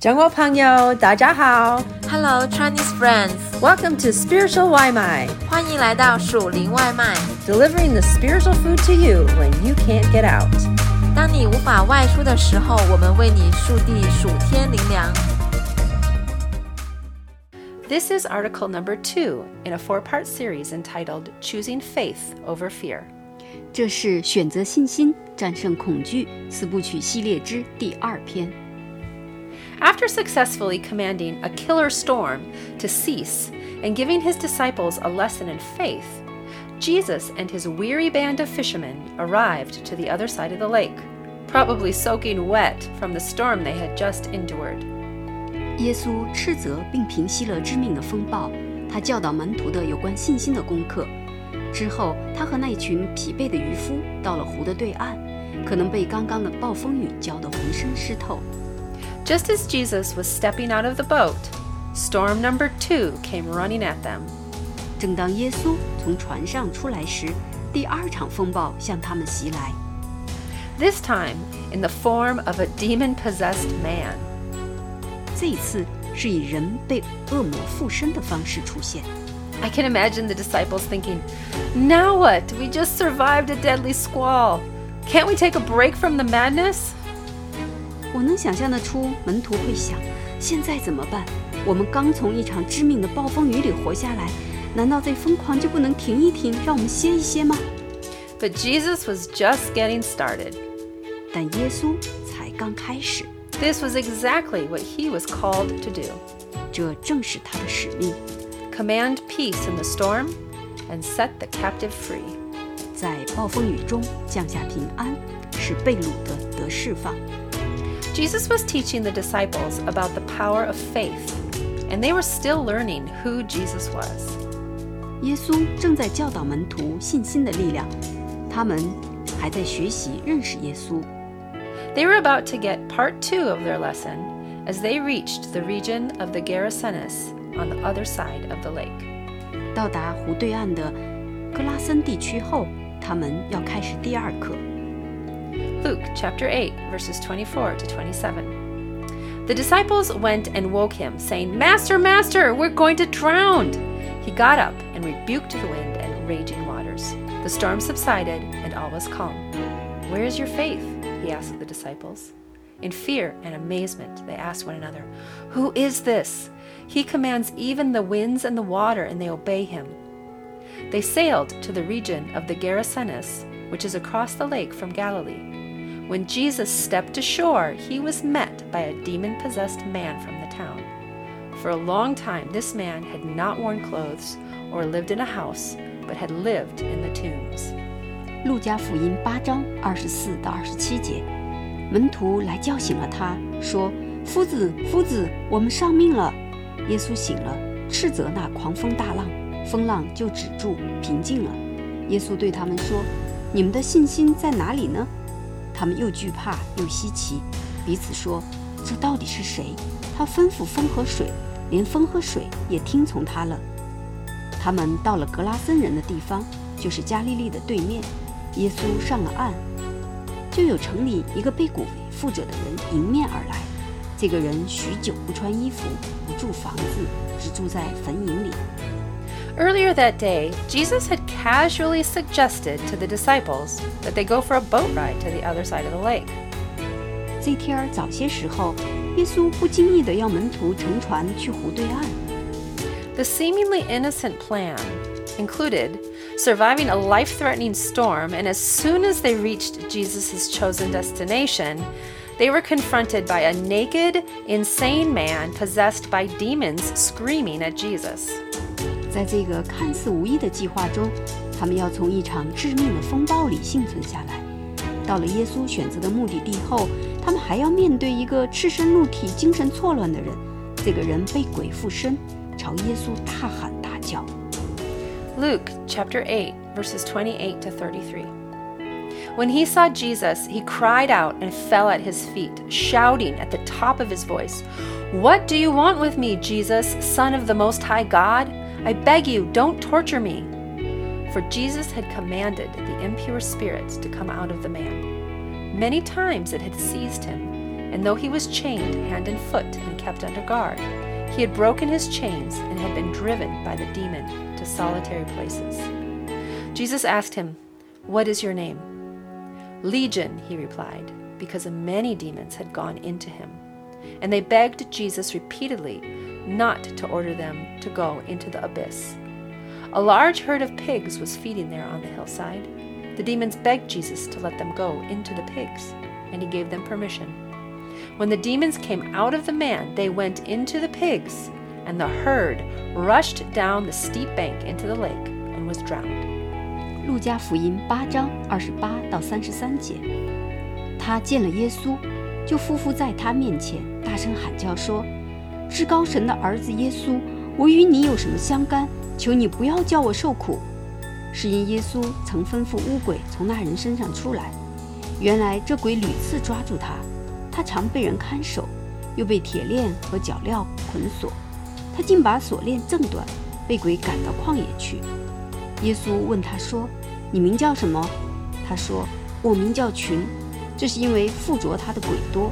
中国朋友，大家好 Hello Chinese friends， ，Welcome to Spiritual 外卖欢迎来到属灵外卖。 ，delivering the spiritual food to you when you can't get out. 当你无法外出的时候，我们为你速递属天灵粮。 This is article number two in a four part series entitled Choosing Faith Over Fear. 这是选择信心战胜恐惧四部曲系列之第二篇。 After successfully commanding a killer storm to cease and giving his disciples a lesson in faith, Jesus and his weary band of fishermen arrived to the other side of the lake, probably soaking wet from the storm they had just endured. 耶稣斥责并平息了致命的风暴，他教导门徒的有关信心的功课。之后，他和那群疲惫的渔夫到了湖的对岸，可能被刚刚的暴风雨浇得浑身湿透。 Just as Jesus was stepping out of the boat, storm number two came running at them. 正当耶稣从船上出来时，第二场风暴向他们袭来。 this time in the form of a demon possessed man. 这一次是以人被恶魔附身的方式出现。 I can imagine the disciples thinking, Now what? We just survived a deadly squall. Can't we take a break from the madness? 我能想象得出门徒会想：现在怎么办？我们刚从一场致命的暴风雨里活下来，难道这疯狂就不能停一停，让我们歇一歇吗？ But Jesus was just getting started. 但耶稣才刚开始， This was exactly what he was called to do 这正是他的使命， command peace in the storm and set the captive free. 在暴风雨中降下平安，使被掳的得释放。 Jesus was teaching the disciples about the power of faith, and they were still learning who Jesus was. 耶稣正在教导门徒信心的力量，他们还在学习认识耶稣。 They were about to get part two of their lesson as they reached the region of the Gerasenes on the other side of the lake. 到达湖对岸的格拉森地区后，他们要开始第二课。 Luke chapter 8, verses 24 to 27. The disciples went and woke him, saying, Master, Master, we're going to drown. He got up and rebuked the wind and raging waters. The storm subsided and all was calm. Where is your faith? He asked the disciples. In fear and amazement, they asked one another, Who is this? He commands even the winds and the water, and they obey him. They sailed to the region of the Gerasenes, which is across the lake from Galilee. When Jesus stepped ashore, he was met by a demon possessed man from the town. For a long time, this man had not worn clothes or lived in a house, but had lived in the tombs. 路加福音八章二十四到二十七节，门徒来叫醒了他，说：“夫子，夫子，我们丧命了。”耶稣醒了，斥责那狂风大浪，风浪就止住，平静了。耶稣对他们说：“ 你们的信心在哪里呢？”他们又惧怕又稀奇，彼此说：“这到底是谁？他吩咐风和水，连风和水也听从他了。”他们到了格拉森人的地方，就是加利利的对面。耶稣上了岸，就有城里一个被鬼附着的人迎面而来。这个人许久不穿衣服，不住房子，只住在坟茔里。Earlier that day, Jesus had casually suggested to the disciples that they go for a boat ride to the other side of the lake. 这天儿早些时候，耶稣不经意地要门徒乘船去湖对岸。 The seemingly innocent plan included surviving a life threatening storm, and as soon as they reached Jesus' chosen destination, they were confronted by a naked, insane man possessed by demons screaming at Jesus. 在这个看似无意的计划中，他们要从一场致命的风暴里幸存下来。到了耶稣选择的目的地后，他们还要面对一个赤身露体、精神错乱的人。这个人被鬼附身，朝耶稣大喊大叫。 Luke chapter 8, verses 28 to 33. When he saw Jesus, he cried out and fell at his feet, shouting at the top of his voice, What do you want with me, Jesus, Son of the Most High God? I beg you, don't torture me. For Jesus had commanded the impure spirits to come out of the man. Many times it had seized him, and though he was chained hand and foot and kept under guard, he had broken his chains and had been driven by the demon to solitary places. Jesus asked him, What is your name? Legion, he replied, because many demons had gone into him. And they begged Jesus repeatedly not to order them to go into the abyss. A large herd of pigs was feeding there on the hillside. The demons begged Jesus to let them go into the pigs, and he gave them permission. When the demons came out of the man, they went into the pigs, and the herd rushed down the steep bank into the lake and was drowned. 路加福音八章二十八到三十三节，他见了耶稣，就匍匐在他面前，大声喊叫说：“ 至高神的儿子耶稣，我与你有什么相干？求你不要叫我受苦。”是因耶稣曾吩咐污鬼从那人身上出来。原来这鬼屡次抓住他，他常被人看守，又被铁链和脚镣捆锁。他竟把锁链挣断，被鬼赶到旷野去。耶稣问他说：“你名叫什么？”他说：“我名叫群。”这是因为附着他的鬼多。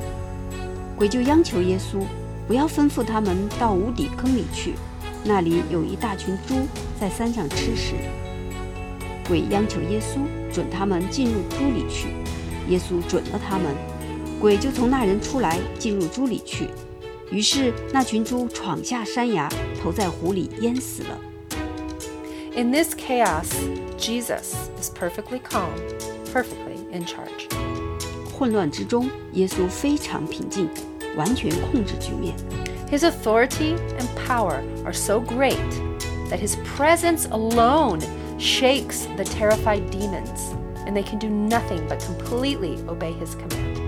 鬼就央求耶稣不要吩咐他们到无底坑里去，那里有一大群猪在山上吃食。鬼央求耶稣准他们进入猪里去，耶稣准了他们，鬼就从那人出来进入猪里去，于是那群猪闯下山崖，投在湖里淹死了。In this chaos, Jesus is perfectly calm, perfectly in charge. 混乱之中，耶稣非常平静，完全控制局面。 His authority and power are so great that his presence alone shakes the terrified demons, and they can do nothing but completely obey his command.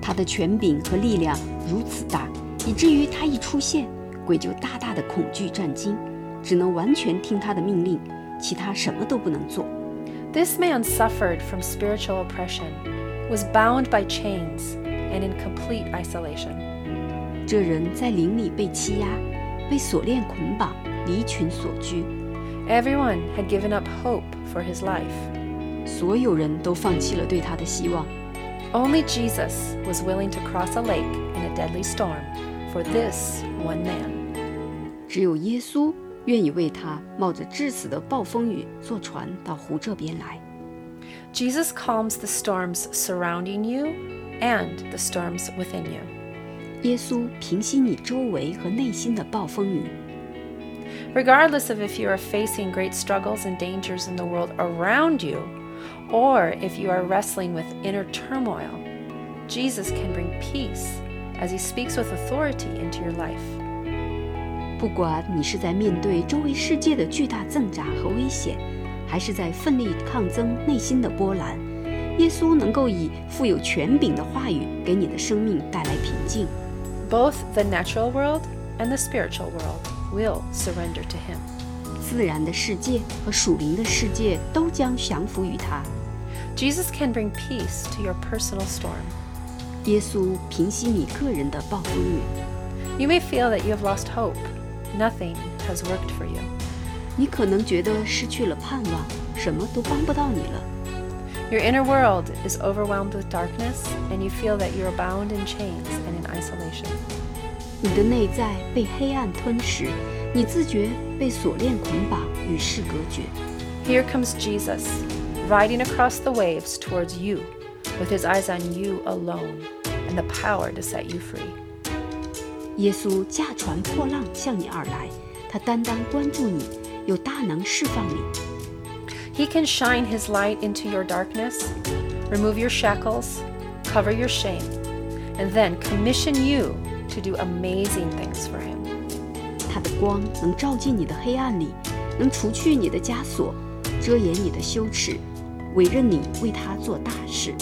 他的权柄和力量如此大，以至于他一出现，鬼就大大的恐惧战惊，只能完全听他的命令，其他什么都不能做。 This man suffered from spiritual oppression, was bound by chains, and in complete isolation. 这人在灵里被欺压，被锁链捆绑，离群所居， Everyone had given up hope for his life. 所有人都放弃了对他的希望。 Only Jesus was willing to cross a lake in a deadly storm for this one man. 只有耶稣愿意为他冒着致死的暴风雨坐船到湖这边来。 Jesus calms the storms surrounding you and the storms within you. 耶稣平息你周围和内心的暴风雨。 Regardless of if you are facing great struggles and dangers in the world around you, or if you are wrestling with inner turmoil, Jesus can bring peace as he speaks with authority into your life. 不管你是在面对周围世界的巨大挣扎和危险，还是在奋力抗争内心的波澜， 耶稣能够以富有权柄的话语给你的生命带来平静。 Both the natural world and the spiritual world will surrender to him. 自然的世界和属灵的世界都将降服于他。 Jesus can bring peace to your personal storm. 耶稣平息你个人的暴风雨。 You may feel that you have lost hope. Nothing has worked for you. 你可能觉得失去了盼望，什么都帮不到你了。 Your inner world is overwhelmed with darkness, and you feel that you are bound in chains and in isolation. 你的内在被黑暗吞噬，你自觉被锁链捆绑，与世隔绝。 Here comes Jesus, riding across the waves towards you, with his eyes on you alone and the power to set you free. 耶稣驾船破浪向你而来，他单单关注你，有大能释放你。 He can shine his light into your darkness, remove your shackles, cover your shame, and then commission you to do amazing things for him. 他的光能照进你的黑暗里，能除去你的枷锁，遮掩你的羞耻，委任你为他做大事。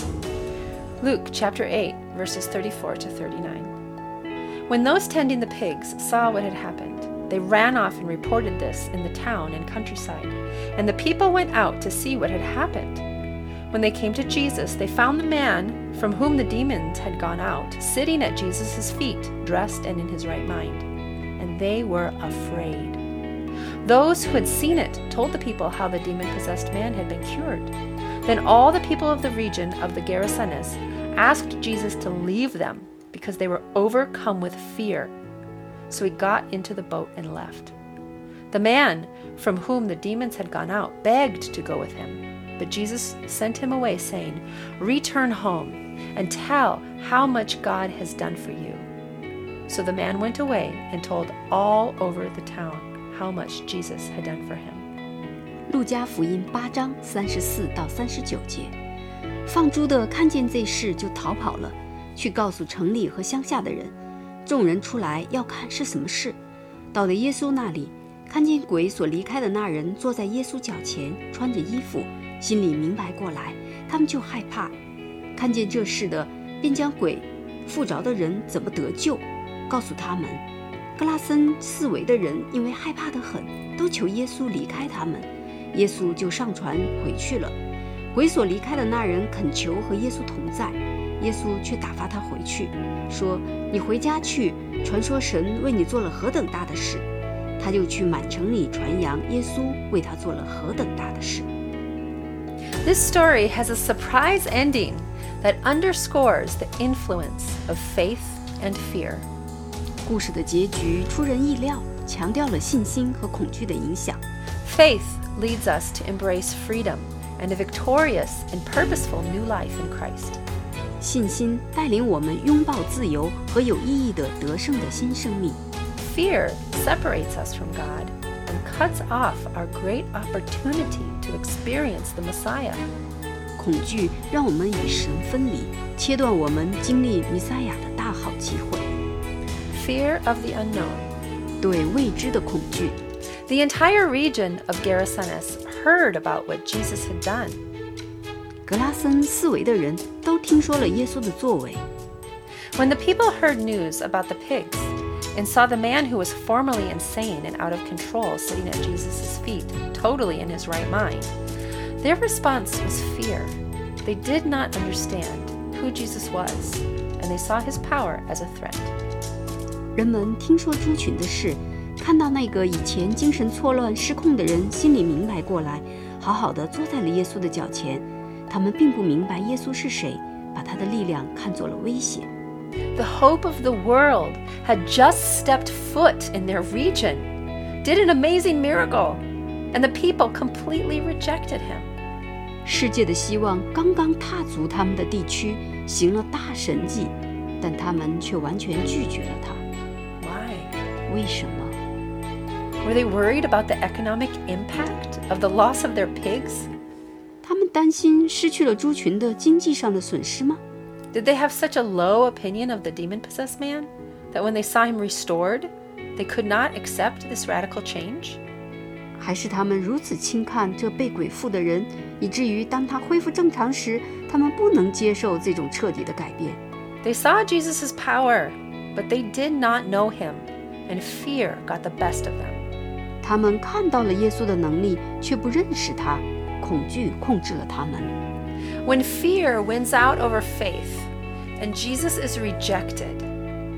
Luke chapter 8, verses 34 to 39. When those tending the pigs saw what had happened, they ran off and reported this in the town and countryside, and the people went out to see what had happened. When they came to Jesus, they found the man from whom the demons had gone out, sitting at Jesus' feet, dressed and in his right mind. And they were afraid. Those who had seen it told the people how the demon possessed man had been cured. Then all the people of the region of the Gerasenes asked Jesus to leave them because they were overcome with fear. So he got into the boat and left. The man from whom the demons had gone out begged to go with him, but Jesus sent him away, saying, Return home and tell how much God has done for you. So the man went away and told all over the town how much Jesus had done for him. 路加福音八章三十四到三十九节，放猪的看见这事就逃跑了，去告诉城里和乡下的人。 众人出来要看是什么事，到了耶稣那里，看见鬼所离开的那人坐在耶稣脚前，穿着衣服，心里明白过来，他们就害怕。看见这事的，便将鬼附着的人怎么得救，告诉他们。格拉森四围的人因为害怕得很，都求耶稣离开他们。耶稣就上船回去了。鬼所离开的那人恳求和耶稣同在，耶稣却打发他回去，说：“你回家去，传说神为你做了何等大的事。”他就去满城里传扬耶稣为他做了何等大的事。 This story has a surprise ending that underscores the influence of faith and fear. 故事的结局出人意料，强调了信心和恐惧的影响。 Faith leads us to embrace freedom and a victorious and purposeful new life in Christ. 信心带领我们拥抱自由和有意义的得胜的新生命。 Fear separates us from God and cuts off our great opportunity to experience the Messiah. 恐惧让我们与神分离，切断我们经历弥赛亚的大好机会。 Fear of the unknown. 对未知的恐惧， The entire region of Gerasenes heard about what Jesus had done. 格拉森四围的人都听说了耶稣的作为。 When the people heard news about the pigs and saw the man who was formerly insane and out of control sitting at Jesus' feet, totally in his right mind, their response was fear. They did not understand who Jesus was, and they saw his power as a threat. 人们听说猪群的事，看到那个以前精神错乱失控的人，心里明白过来，好好的坐在了耶稣的脚前。 他们并不明白耶稣是谁，把他的力量看作了威胁。 The hope of the world had just stepped foot in their region, did an amazing miracle, and the people completely rejected him. 世界的希望刚刚踏足他们的地区，行了大神迹，但他们却完全拒绝了他。 Why? 为什么？ Were they worried about the economic impact of the loss of their pigs? 他们担心失去了猪群的经济上的损失吗？ Did they have such a low opinion of the demon possessed man that when they saw him restored, they could not accept this radical change? 还是他们如此轻看这被鬼附的人，以至于当他恢复正常时，他们不能接受这种彻底的改变？ They saw Jesus' power, but they did not know him, and fear got the best of them. 他们看到了耶稣的能力，却不认识他， 恐惧控制了他们。 When fear wins out over faith and Jesus is rejected,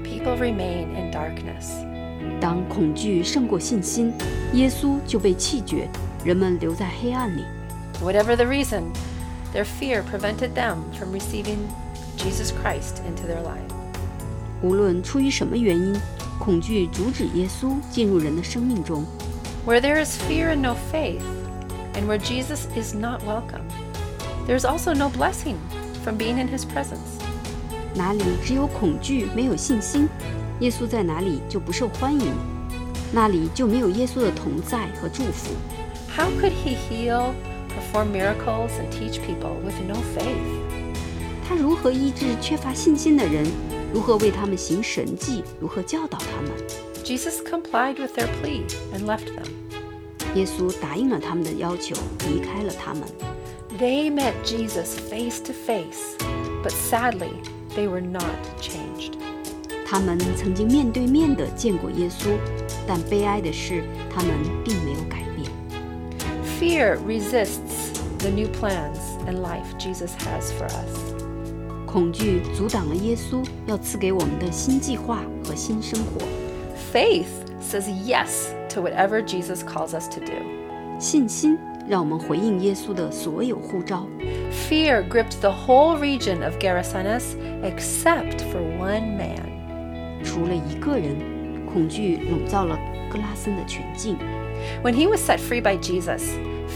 people remain in darkness. 当恐惧胜过信心，耶稣就被弃绝，人们留在黑暗里。 Whatever the reason, their fear prevented them from receiving Jesus Christ into their life. 无论出于什么原因，恐惧阻止耶稣进入人的生命中。 Where there is fear and no faith, and where Jesus is not welcome, there is also no blessing from being in his presence. 哪里只有恐惧，没有信心，耶稣在哪里就不受欢迎，那里就没有耶稣的同在和祝福。 How could he heal, perform miracles, and teach people with no faith? 他如何医治缺乏信心的人？如何为他们行神迹？如何教导他们？ Jesus complied with their plea and left them. 耶稣答应了他们的要求，离开了他们。 They met Jesus face to face, but sadly, they were not changed. 他们曾经面对面的见过耶稣，但悲哀的是，他们并没有改变。 Fear resists the new plans and life Jesus has for us. 恐惧阻挡了耶稣要赐给我们的新计划和新生活。 Faith says yes to whatever Jesus calls us to do. 信心 让我们回应耶稣的所有呼召。 Fear gripped the whole region of Gerasenes except for one man. 除了一个人，恐惧笼罩了格拉森的全境。 When he was set free by Jesus,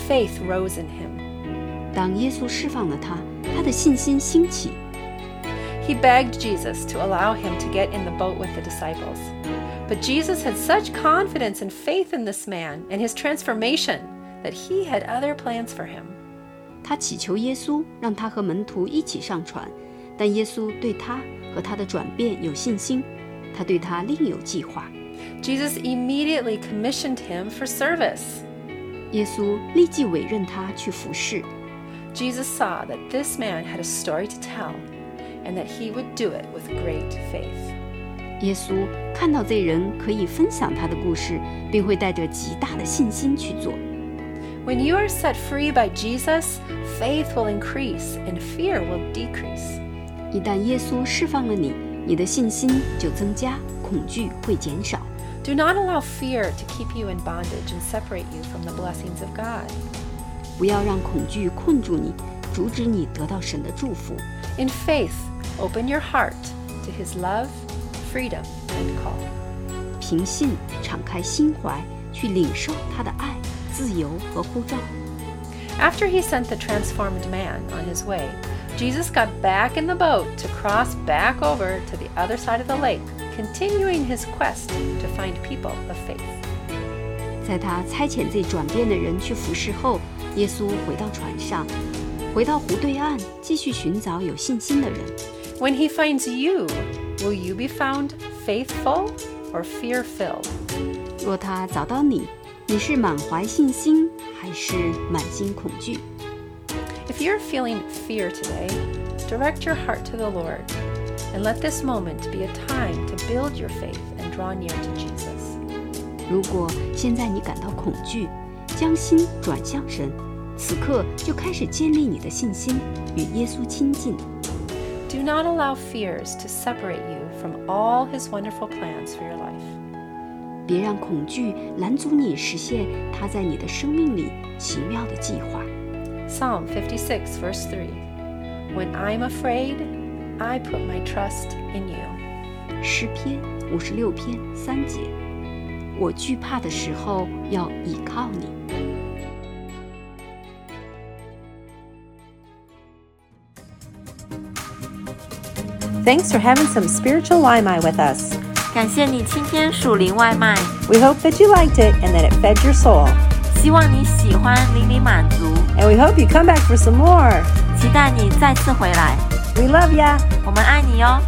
faith rose in him. 当耶稣释放了他，他的信心兴起。 He begged Jesus to allow him to get in the boat with the disciples. But Jesus had such confidence and faith in this man and his transformation that he had other plans for him. 他祈求耶稣让他和门徒一起上船，但耶稣对他和他的转变有信心，他对他另有计划。 Jesus immediately commissioned him for service. 耶稣立即委任他去服侍。 Jesus saw that this man had a story to tell and that he would do it with great faith. 耶稣看到这人可以分享他的故事，并会带着极大的信心去做。 When you are set free by Jesus, faith will increase and fear will decrease. 一旦耶稣释放了你，你的信心就增加，恐惧会减少。 Do not allow fear to keep you in bondage and separate you from the blessings of God. 不要让恐惧困住你，阻止你得到神的祝福。 In faith, open your heart to His love, freedom, and call. 凭信敞开心怀，去领受他的爱、自由和呼召。 After he sent the transformed man on his way, Jesus got back in the boat to cross back over to the other side of the lake, continuing his quest to find people of faith. 在他差遣这转变的人去服侍后，耶稣回到船上，回到湖对岸，继续寻找有信心的人。 When he finds you, will you be found faithful or fear filled? 若他找到你，你是满怀信心还是满心恐惧？ If you're feeling fear today, direct your heart to the Lord and let this moment be a time to build your faith and draw near to Jesus. 如果现在你感到恐惧，将心转向神，此刻就开始建立你的信心，与耶稣亲近。 Do not allow fears to separate you from all his wonderful plans for your life. 别让恐惧拦阻你实现他在你的生命里奇妙的计划。 Psalm 56, verse 3 When I'm afraid, I put my trust in you. 诗篇五十六篇三节，我惧怕的时候要倚靠你。 Thanks for having some spiritual Waimai with us. 感谢你今天属灵外卖，We hope that you liked it and that it fed your soul. 希望你喜欢邻里满足，And we hope you come back for some more. 期待你再次回来，We love ya! 我们爱你哦。